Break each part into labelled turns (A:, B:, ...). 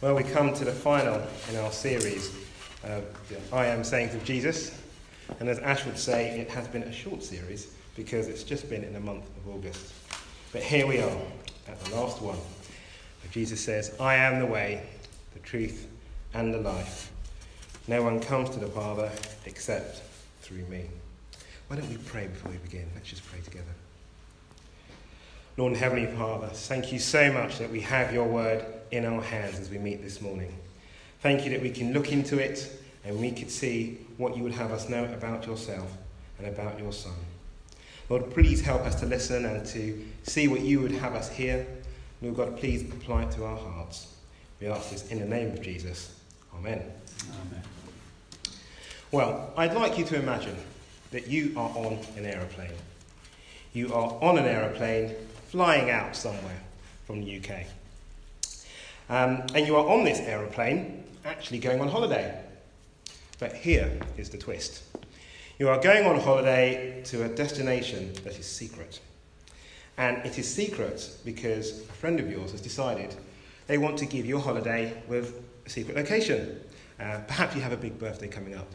A: Well, we come to the final in our series, uh, I Am Sayings of Jesus. And as Ash would say, it has been a short series because it's just been in the month of August. But here we are at the last one. Where Jesus says, I am the way, the truth, and the life. No one comes to the Father except through me. Why don't we pray before we begin? Let's just pray together. Lord and Heavenly Father, thank you so much that we have your word in our hands as we meet this morning. Thank you that we can look into it and we could see what you would have us know about yourself and about your Son. Lord, please help us to listen and to see what you would have us hear. Lord God, please apply it to our hearts. We ask this in the name of Jesus. Amen. Amen. Well, I'd like you to imagine that you are on an aeroplane. You are on an aeroplane flying out somewhere from the UK. Um, and you are on this aeroplane actually going on holiday. But here is the twist you are going on holiday to a destination that is secret. And it is secret because a friend of yours has decided they want to give you a holiday with a secret location. Uh, perhaps you have a big birthday coming up.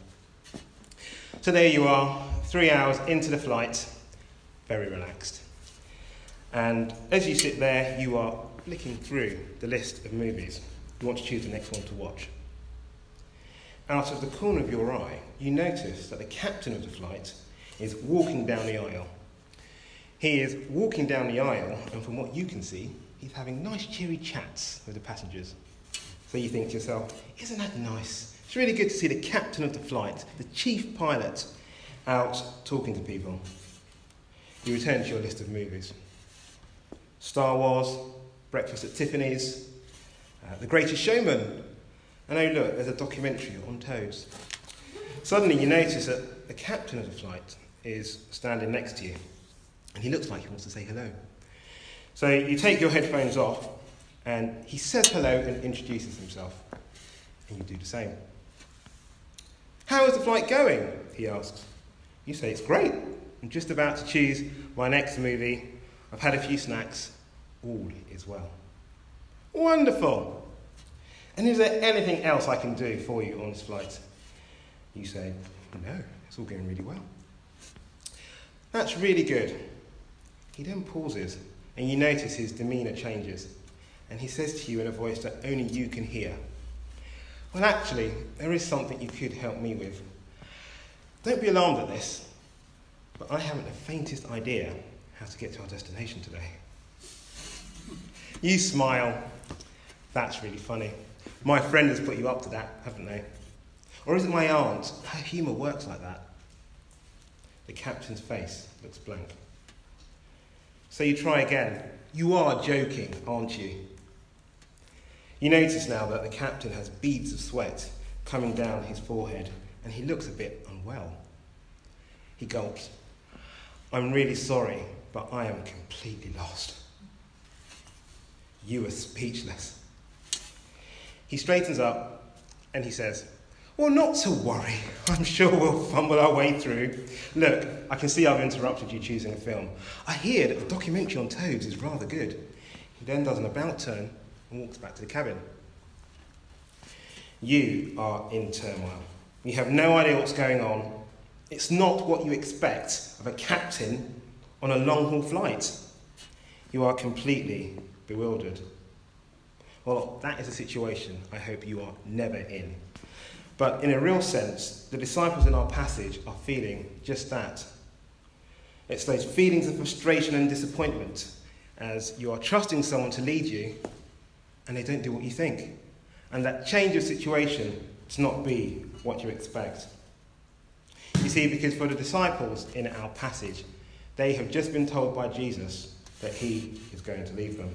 A: So there you are, three hours into the flight, very relaxed. And as you sit there, you are flicking through the list of movies. You want to choose the next one to watch. Out of the corner of your eye, you notice that the captain of the flight is walking down the aisle. He is walking down the aisle, and from what you can see, he's having nice, cheery chats with the passengers. So you think to yourself, isn't that nice? It's really good to see the captain of the flight, the chief pilot, out talking to people. You return to your list of movies. Star Wars, Breakfast at Tiffany's, uh, The Greatest Showman. And oh, look, there's a documentary on toads. Suddenly, you notice that the captain of the flight is standing next to you, and he looks like he wants to say hello. So you take your headphones off, and he says hello and introduces himself, and you do the same. How is the flight going? He asks. You say, It's great. I'm just about to choose my next movie. I've had a few snacks, all is well. Wonderful! And is there anything else I can do for you on this flight? You say, No, it's all going really well. That's really good. He then pauses, and you notice his demeanour changes. And he says to you in a voice that only you can hear, Well, actually, there is something you could help me with. Don't be alarmed at this, but I haven't the faintest idea how to get to our destination today. You smile. That's really funny. My friend has put you up to that, haven't they? Or is it my aunt? Her humour works like that. The captain's face looks blank. So you try again. You are joking, aren't you? You notice now that the captain has beads of sweat coming down his forehead and he looks a bit unwell. He gulps. I'm really sorry, but I am completely lost. You are speechless. He straightens up and he says, Well, not to worry. I'm sure we'll fumble our way through. Look, I can see I've interrupted you choosing a film. I hear that the documentary on toads is rather good. He then does an about turn and walks back to the cabin. You are in turmoil. You have no idea what's going on. It's not what you expect of a captain on a long haul flight. You are completely bewildered. Well, that is a situation I hope you are never in. But in a real sense, the disciples in our passage are feeling just that. It's those feelings of frustration and disappointment as you are trusting someone to lead you and they don't do what you think. And that change of situation to not be what you expect. You see, because for the disciples in our passage, they have just been told by Jesus that he is going to leave them.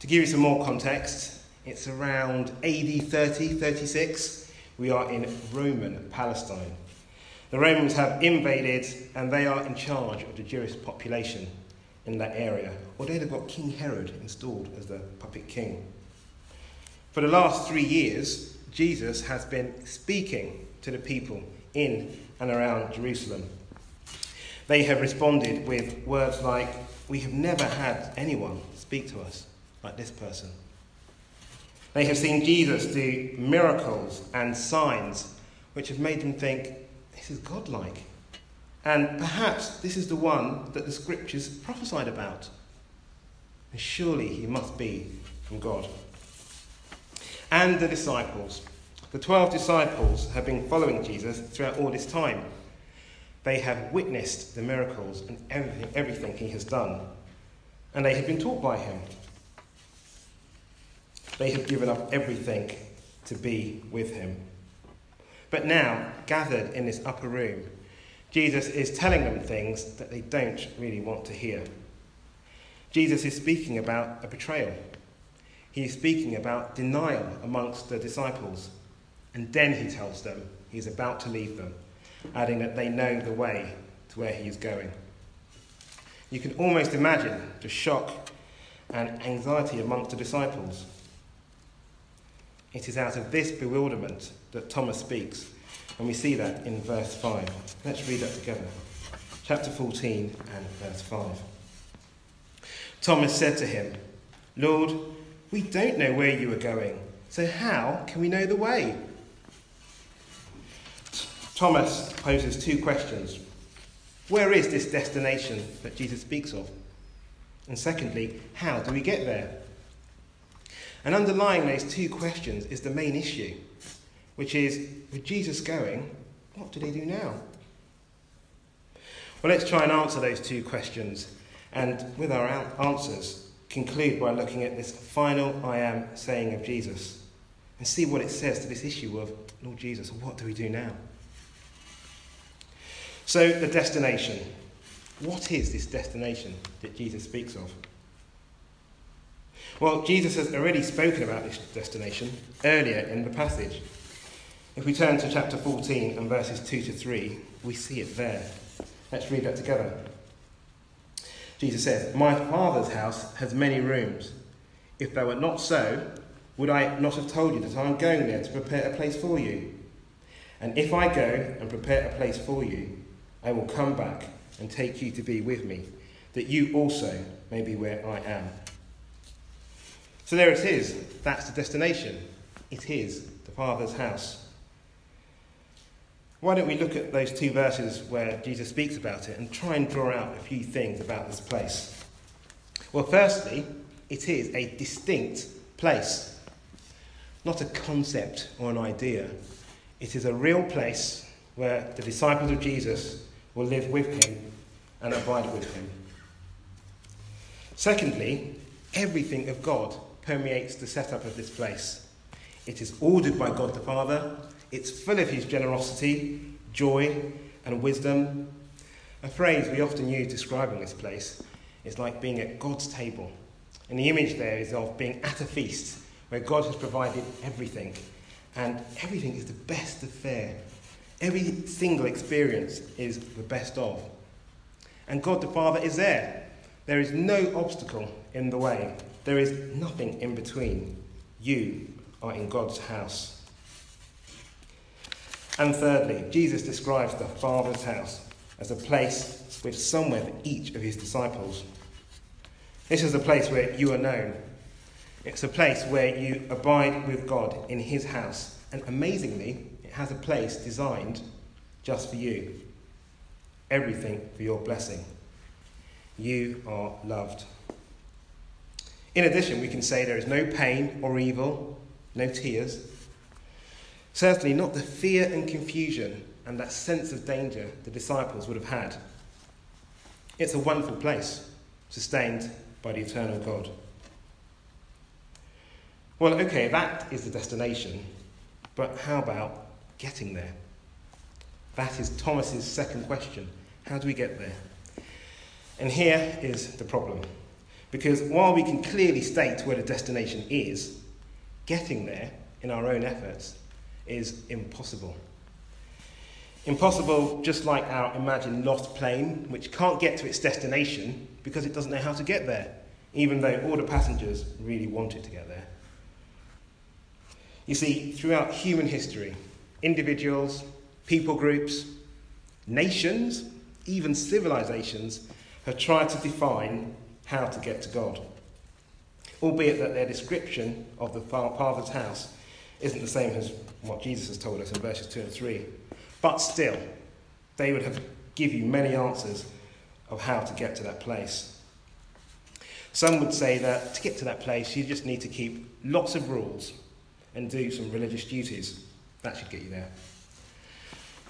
A: To give you some more context, it's around AD 30, 36. We are in Roman Palestine. The Romans have invaded and they are in charge of the Jewish population in that area, although they've got King Herod installed as the puppet king. For the last three years, Jesus has been speaking to the people in and around Jerusalem. They have responded with words like, We have never had anyone speak to us like this person. They have seen Jesus do miracles and signs which have made them think, this is godlike. And perhaps this is the one that the scriptures prophesied about. And surely he must be from God. And the disciples. The 12 disciples have been following Jesus throughout all this time. They have witnessed the miracles and everything, everything he has done. And they have been taught by him. They have given up everything to be with him. But now, gathered in this upper room, Jesus is telling them things that they don't really want to hear. Jesus is speaking about a betrayal. He is speaking about denial amongst the disciples. And then he tells them he is about to leave them, adding that they know the way to where he is going. You can almost imagine the shock and anxiety amongst the disciples. It is out of this bewilderment that Thomas speaks, and we see that in verse 5. Let's read that together. Chapter 14 and verse 5. Thomas said to him, Lord, we don't know where you are going, so how can we know the way? Thomas poses two questions. Where is this destination that Jesus speaks of? And secondly, how do we get there? And underlying those two questions is the main issue, which is with Jesus going, what do they do now? Well, let's try and answer those two questions, and with our answers, conclude by looking at this final I am saying of Jesus and see what it says to this issue of Lord Jesus, what do we do now? So, the destination. What is this destination that Jesus speaks of? Well, Jesus has already spoken about this destination earlier in the passage. If we turn to chapter 14 and verses 2 to 3, we see it there. Let's read that together. Jesus says, My Father's house has many rooms. If they were not so, would I not have told you that I am going there to prepare a place for you? And if I go and prepare a place for you, I will come back and take you to be with me, that you also may be where I am. So there it is. That's the destination. It is the Father's house. Why don't we look at those two verses where Jesus speaks about it and try and draw out a few things about this place? Well, firstly, it is a distinct place, not a concept or an idea. It is a real place where the disciples of Jesus will live with him and abide with him. Secondly, everything of God permeates the setup of this place. It is ordered by God the Father, it's full of his generosity, joy, and wisdom. A phrase we often use describing this place is like being at God's table. And the image there is of being at a feast where God has provided everything, and everything is the best of fare Every single experience is the best of. And God the Father is there. There is no obstacle in the way, there is nothing in between. You are in God's house. And thirdly, Jesus describes the Father's house as a place with somewhere for each of his disciples. This is a place where you are known. It's a place where you abide with God in his house. And amazingly, it has a place designed just for you. Everything for your blessing. You are loved. In addition, we can say there is no pain or evil, no tears. Certainly not the fear and confusion and that sense of danger the disciples would have had. It's a wonderful place, sustained by the eternal God. Well, okay, that is the destination, but how about getting there? That is Thomas's second question. How do we get there? And here is the problem. Because while we can clearly state where the destination is, getting there in our own efforts is impossible. Impossible, just like our imagined lost plane, which can't get to its destination because it doesn't know how to get there, even though all the passengers really want it to get there. You see, throughout human history, individuals, people groups, nations, even civilizations have tried to define how to get to God. albeit that their description of the Father's house isn't the same as what Jesus has told us in verses 2 and 3. But still, they would have give you many answers of how to get to that place. Some would say that to get to that place, you just need to keep lots of rules and do some religious duties. That should get you there.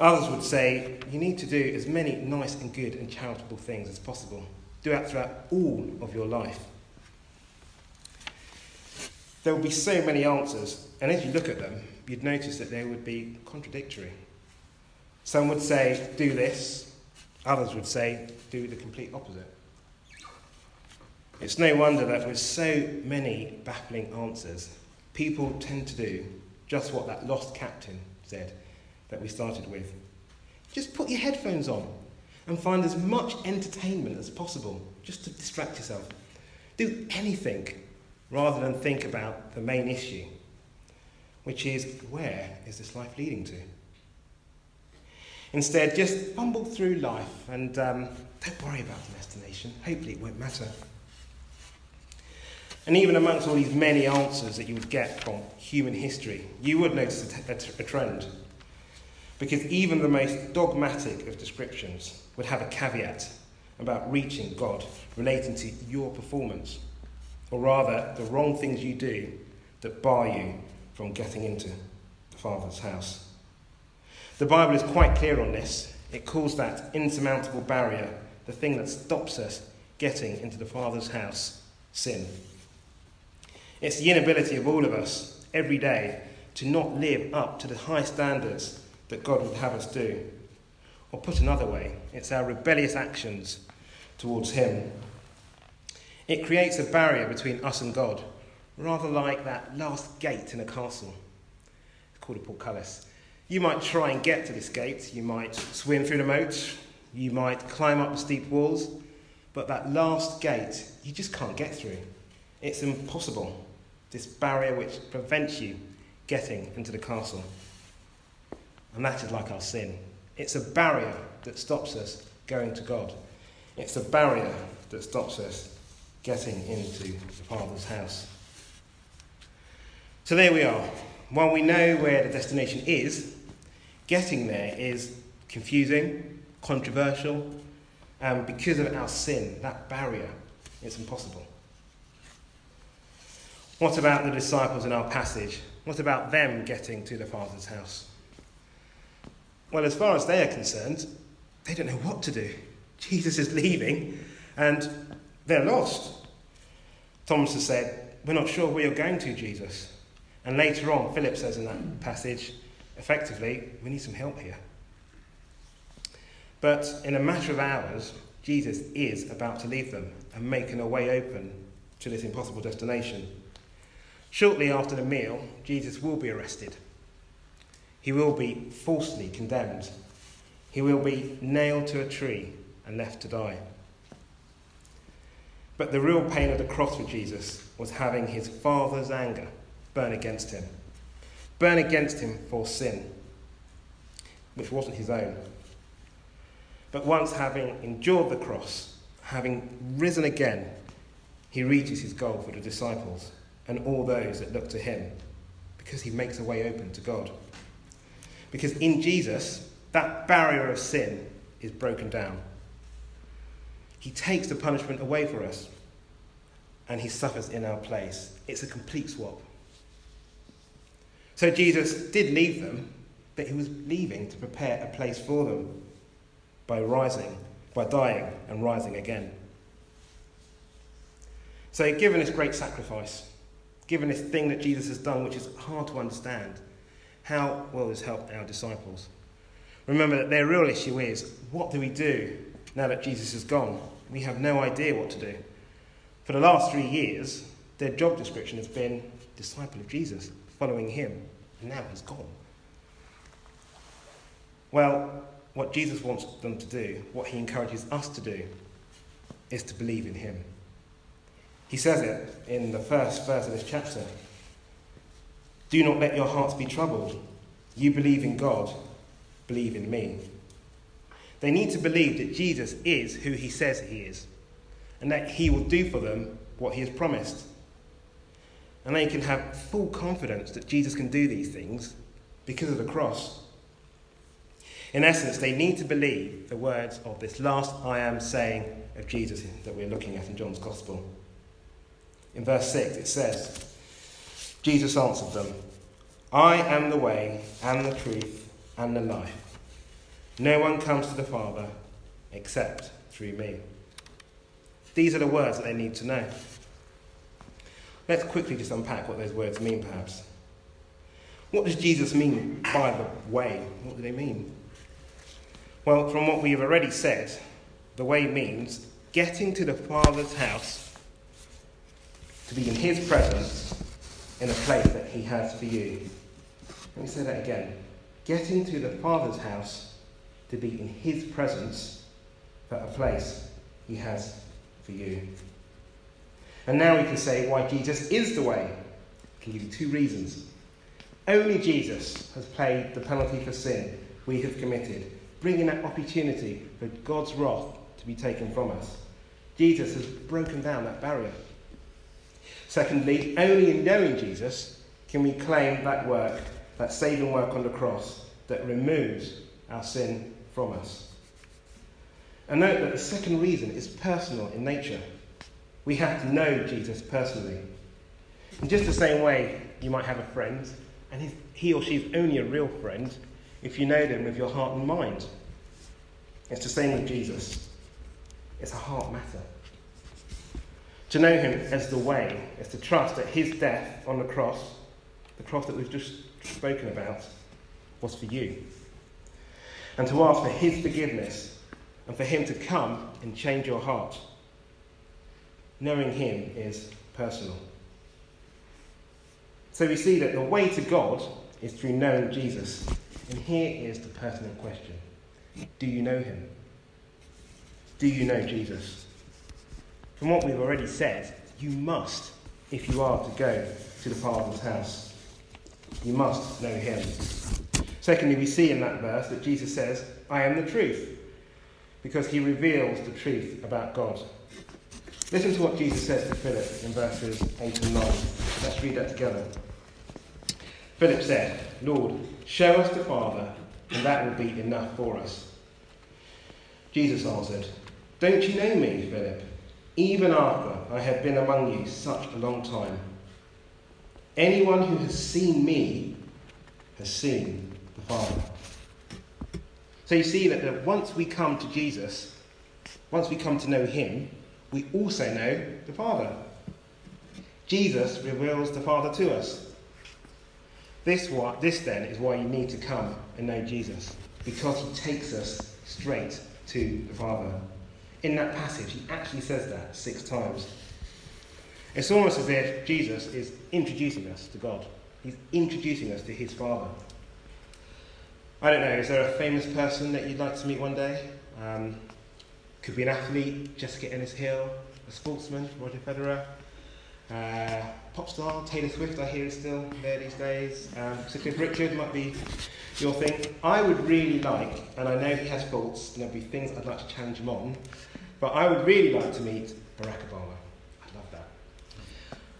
A: Others would say you need to do as many nice and good and charitable things as possible. Do that throughout all of your life. There will be so many answers, and as you look at them, you'd notice that they would be contradictory. Some would say, do this, others would say, do the complete opposite. It's no wonder that with so many baffling answers, people tend to do just what that lost captain said that we started with. Just put your headphones on and find as much entertainment as possible just to distract yourself. Do anything rather than think about the main issue, which is where is this life leading to? Instead, just fumble through life and um, don't worry about the destination. Hopefully, it won't matter. And even amongst all these many answers that you would get from human history, you would notice a, t- a trend. Because even the most dogmatic of descriptions would have a caveat about reaching God relating to your performance, or rather, the wrong things you do that bar you from getting into the Father's house. The Bible is quite clear on this. It calls that insurmountable barrier, the thing that stops us getting into the Father's house, sin. It's the inability of all of us every day to not live up to the high standards that God would have us do. Or put another way, it's our rebellious actions towards Him. It creates a barrier between us and God, rather like that last gate in a castle. It's called a portcullis. You might try and get to this gate, you might swim through the moat, you might climb up the steep walls, but that last gate, you just can't get through. It's impossible this barrier which prevents you getting into the castle. And that is like our sin. It's a barrier that stops us going to God. It's a barrier that stops us getting into the Father's house. So there we are. While we know where the destination is, getting there is confusing, controversial, and because of our sin, that barrier is impossible. What about the disciples in our passage? What about them getting to the Father's house? Well, as far as they are concerned, they don't know what to do. Jesus is leaving and they're lost. Thomas has said, We're not sure where you're going to, Jesus. And later on, Philip says in that passage, effectively, we need some help here. But in a matter of hours, Jesus is about to leave them and making a way open to this impossible destination. Shortly after the meal, Jesus will be arrested. He will be falsely condemned. He will be nailed to a tree and left to die. But the real pain of the cross for Jesus was having his Father's anger burn against him, burn against him for sin, which wasn't his own. But once having endured the cross, having risen again, he reaches his goal for the disciples and all those that look to him because he makes a way open to God. Because in Jesus, that barrier of sin is broken down. He takes the punishment away for us and he suffers in our place. It's a complete swap. So Jesus did leave them, but he was leaving to prepare a place for them by rising, by dying and rising again. So, given this great sacrifice, given this thing that Jesus has done, which is hard to understand, how will this help our disciples? Remember that their real issue is what do we do now that Jesus is gone? We have no idea what to do. For the last three years, their job description has been disciple of Jesus, following him, and now he's gone. Well, what Jesus wants them to do, what he encourages us to do, is to believe in him. He says it in the first verse of this chapter. Do not let your hearts be troubled. You believe in God, believe in me. They need to believe that Jesus is who he says he is, and that he will do for them what he has promised. And they can have full confidence that Jesus can do these things because of the cross. In essence, they need to believe the words of this last I am saying of Jesus that we're looking at in John's Gospel. In verse 6, it says, Jesus answered them, I am the way and the truth and the life. No one comes to the Father except through me. These are the words that they need to know. Let's quickly just unpack what those words mean, perhaps. What does Jesus mean by the way? What do they mean? Well, from what we have already said, the way means getting to the Father's house to be in His presence in a place that He has for you. Let me say that again. Getting to the Father's house to be in His presence for a place He has for you. And now we can say why Jesus is the way. I can give you two reasons. Only Jesus has paid the penalty for sin we have committed bringing that opportunity for God's wrath to be taken from us. Jesus has broken down that barrier. Secondly, only in knowing Jesus can we claim that work, that saving work on the cross that removes our sin from us. And note that the second reason is personal in nature. We have to know Jesus personally. In just the same way you might have a friend, and he or she is only a real friend if you know them with your heart and mind. It's the same with Jesus. It's a heart matter. To know him as the way is to trust that his death on the cross, the cross that we've just spoken about, was for you. And to ask for his forgiveness and for him to come and change your heart. Knowing him is personal. So we see that the way to God is through knowing Jesus. And here is the pertinent question Do you know him? Do you know Jesus? From what we've already said, you must, if you are to go to the Father's house, you must know him. Secondly, we see in that verse that Jesus says, I am the truth, because he reveals the truth about God. Listen to what Jesus says to Philip in verses 8 and 9. Let's read that together. Philip said, Lord, show us the Father, and that will be enough for us. Jesus answered, Don't you know me, Philip, even after I have been among you such a long time? Anyone who has seen me has seen the Father. So you see that once we come to Jesus, once we come to know him, we also know the Father. Jesus reveals the Father to us. This, what, this then is why you need to come and know Jesus, because he takes us straight to the Father. In that passage, he actually says that six times. It's almost as if Jesus is introducing us to God. He's introducing us to his Father. I don't know, is there a famous person that you'd like to meet one day? Um, could be an athlete, Jessica Ennis Hill, a sportsman, Roger Federer, uh, pop star, Taylor Swift, I hear is still there these days. Um, so Cliff Richard might be your thing. I would really like, and I know he has faults, and there'll be things I'd like to challenge him on, but I would really like to meet Barack Obama. I'd love that.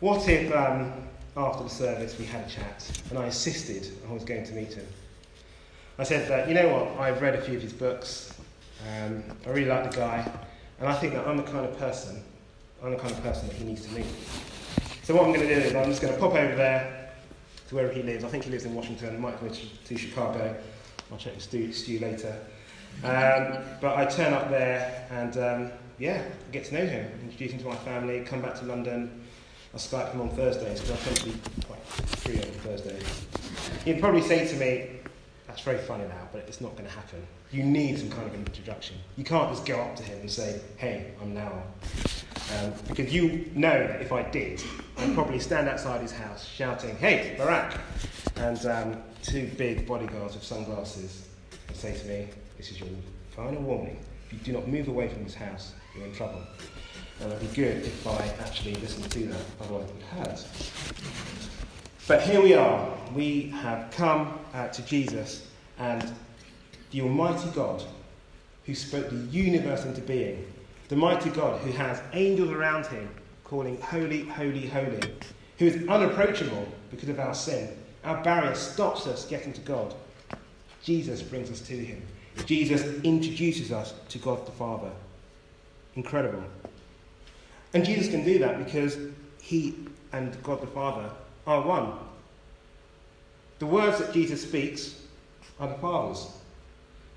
A: What if, um, after the service, we had a chat, and I insisted I was going to meet him? I said that, you know what, I've read a few of his books, um, I really like the guy, and I think that I'm the kind of person, I'm the kind of person that he needs to meet. So what I'm going to do is I'm just going to pop over there to wherever he lives. I think he lives in Washington. I might go to, Chicago. I'll check with Stu, Stu later. Um, but I turn up there and um, yeah, get to know him, introduce him to my family, come back to London. I'll Skype him on Thursdays because I tend to be quite free on Thursdays. He'd probably say to me, that's very funny now, but it's not going to happen. You need some kind of introduction. You can't just go up to him and say, hey, I'm now. Um, because you know that if I did, I'd probably stand outside his house shouting, Hey, Barack! And um, two big bodyguards with sunglasses would say to me, This is your final warning. If you do not move away from this house, you're in trouble. And it'd be good if I actually listened to that, otherwise it would hurt. But here we are. We have come uh, to Jesus and the Almighty God who spoke the universe into being the mighty God who has angels around him calling, Holy, holy, holy, who is unapproachable because of our sin. Our barrier stops us getting to God. Jesus brings us to him. Jesus introduces us to God the Father. Incredible. And Jesus can do that because he and God the Father are one. The words that Jesus speaks are the Father's.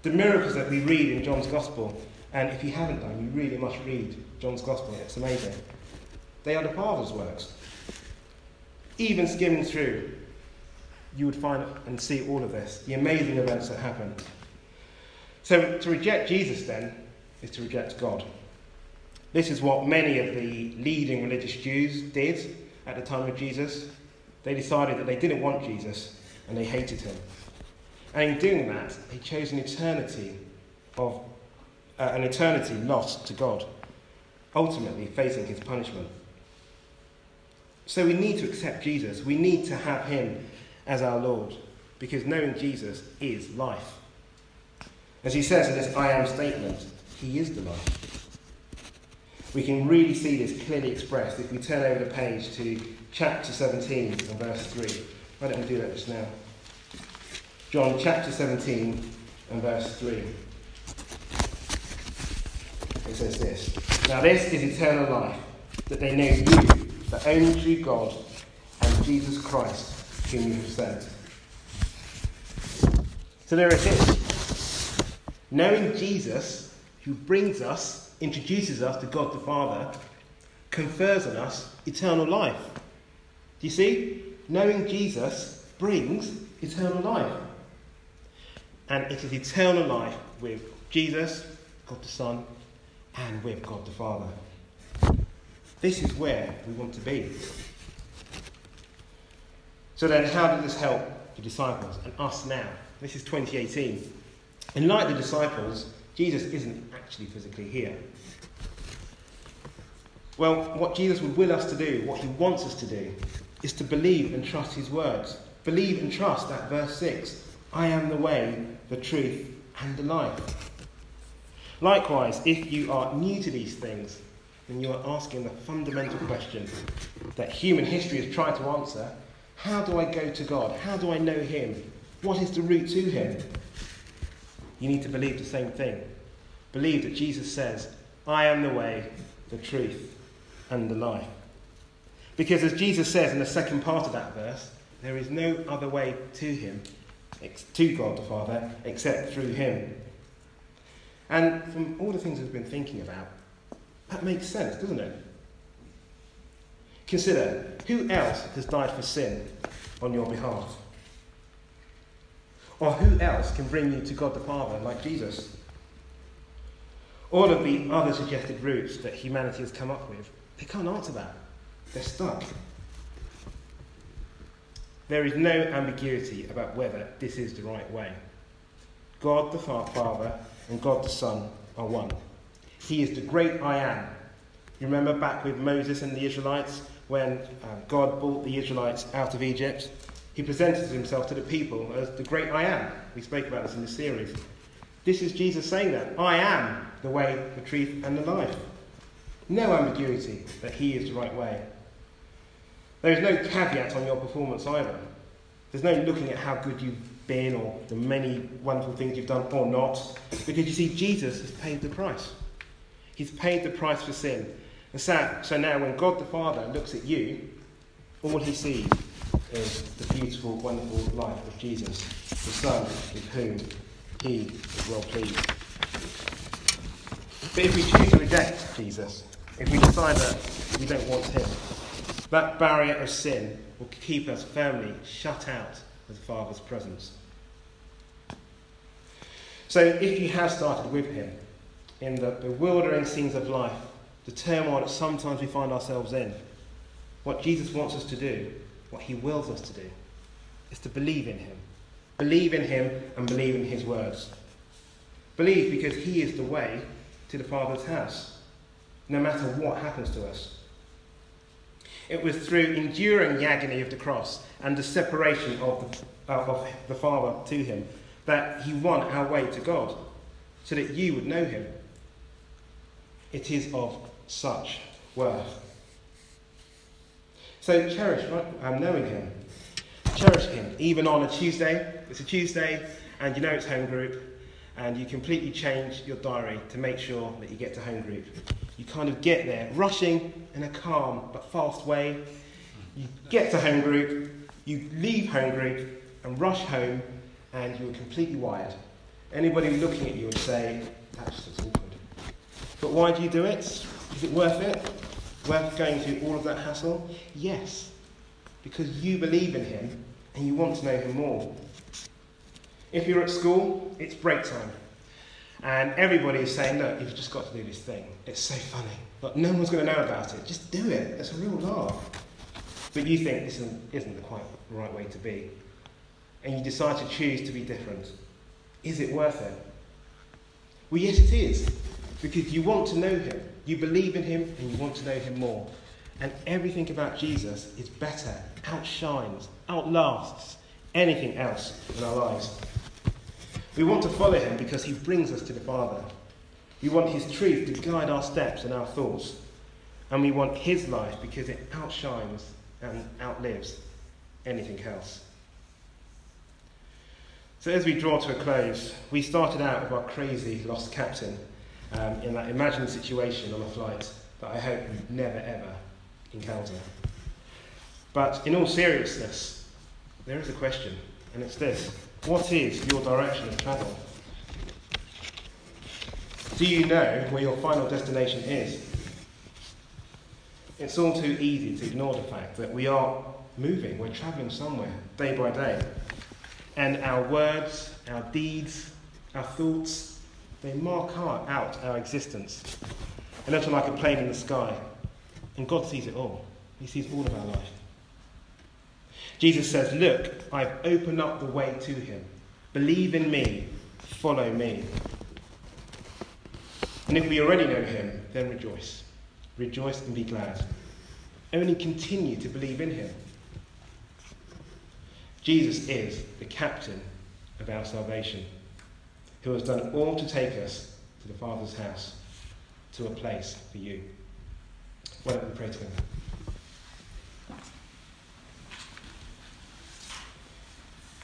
A: The miracles that we read in John's Gospel, and if you haven't done, you really must read John's Gospel, it's amazing. They are the Father's works. Even skimming through, you would find and see all of this, the amazing events that happened. So to reject Jesus then is to reject God. This is what many of the leading religious Jews did at the time of Jesus. They decided that they didn't want Jesus and they hated him. And in doing that, they chose an eternity of uh, an eternity lost to God, ultimately facing his punishment. So we need to accept Jesus. We need to have him as our Lord because knowing Jesus is life. As he says in this I am statement, he is the life. We can really see this clearly expressed if we turn over the page to chapter 17 and verse 3. Why don't we do that just now? John chapter 17 and verse 3. It says this Now, this is eternal life, that they know you, the only true God, and Jesus Christ, whom you have sent. So there it is. Knowing Jesus, who brings us, introduces us to God the Father, confers on us eternal life. Do you see? Knowing Jesus brings eternal life. And it is eternal life with Jesus, God the Son, and with God the Father. This is where we want to be. So then, how did this help the disciples and us now? This is 2018. And like the disciples, Jesus isn't actually physically here. Well, what Jesus would will us to do, what he wants us to do, is to believe and trust his words. Believe and trust that verse 6 I am the way, the truth, and the life. Likewise, if you are new to these things, then you are asking the fundamental question that human history has tried to answer how do I go to God? How do I know Him? What is the route to Him? You need to believe the same thing. Believe that Jesus says, I am the way, the truth, and the life. Because as Jesus says in the second part of that verse, there is no other way to Him, to God the Father, except through Him. And from all the things we've been thinking about, that makes sense, doesn't it? Consider who else has died for sin on your behalf? Or who else can bring you to God the Father like Jesus? All of the other suggested routes that humanity has come up with, they can't answer that. They're stuck. There is no ambiguity about whether this is the right way. God the Father and God the Son are one. He is the great I am. You remember back with Moses and the Israelites when um, God brought the Israelites out of Egypt? He presented himself to the people as the great I am. We spoke about this in this series. This is Jesus saying that I am the way, the truth, and the life. No ambiguity that he is the right way. There is no caveat on your performance either. There's no looking at how good you've been or the many wonderful things you've done or not, because you see, Jesus has paid the price. He's paid the price for sin. And so, so now, when God the Father looks at you, all he sees is the beautiful, wonderful life of Jesus, the Son with whom he is well pleased. But if we choose to reject Jesus, if we decide that we don't want him, that barrier of sin will keep us firmly shut out of the Father's presence. So if you have started with him in the bewildering scenes of life, the turmoil that sometimes we find ourselves in, what Jesus wants us to do, what he wills us to do, is to believe in him. Believe in him and believe in his words. Believe because he is the way to the Father's house, no matter what happens to us. It was through enduring the agony of the cross and the separation of the, uh, of the Father to him that he won our way to God, so that you would know him. It is of such worth. So cherish um, knowing Him. Cherish Him. Even on a Tuesday, it's a Tuesday, and you know it's home group, and you completely change your diary to make sure that you get to home group. You kind of get there, rushing in a calm but fast way. You get to home group, you leave home group, and rush home, and you're completely wired. Anybody looking at you would say, that's just awkward. But why do you do it? Is it worth it? Worth going through all of that hassle? Yes. Because you believe in him and you want to know him more. If you're at school, it's break time. And everybody is saying, look, you've just got to do this thing. It's so funny. But no one's going to know about it. Just do it. It's a real laugh. But you think this isn't, isn't the quite right way to be. And you decide to choose to be different. Is it worth it? Well, yes, it is. Because you want to know him. You believe in him and you want to know him more. And everything about Jesus is better, outshines, outlasts anything else in our lives. We want to follow him because he brings us to the Father. We want his truth to guide our steps and our thoughts. And we want his life because it outshines and outlives anything else. So, as we draw to a close, we started out with our crazy lost captain um, in that imagined situation on a flight that I hope you never ever encounter. But in all seriousness, there is a question, and it's this What is your direction of travel? Do you know where your final destination is? It's all too easy to ignore the fact that we are moving, we're travelling somewhere day by day. And our words, our deeds, our thoughts, they mark out our existence. A little like a plane in the sky. And God sees it all. He sees all of our life. Jesus says, Look, I've opened up the way to him. Believe in me, follow me. And if we already know him, then rejoice. Rejoice and be glad. Only continue to believe in him. Jesus is the captain of our salvation, who has done all to take us to the Father's house, to a place for you. Why don't we pray together?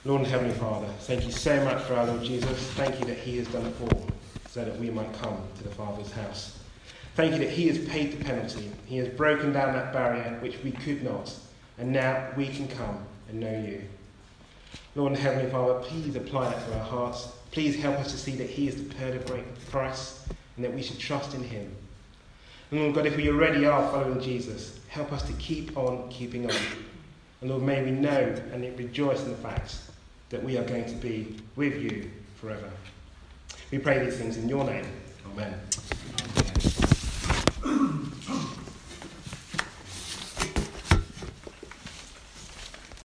A: Lord and Heavenly Father, thank you so much for our Lord Jesus. Thank you that He has done it all so that we might come to the Father's house. Thank you that He has paid the penalty. He has broken down that barrier which we could not. And now we can come and know you. Lord and Heavenly Father, please apply that to our hearts. Please help us to see that He is the of great price and that we should trust in Him. And Lord God, if we already are following Jesus, help us to keep on keeping on. And Lord, may we know and rejoice in the fact that we are going to be with you forever. We pray these things in your name. Amen.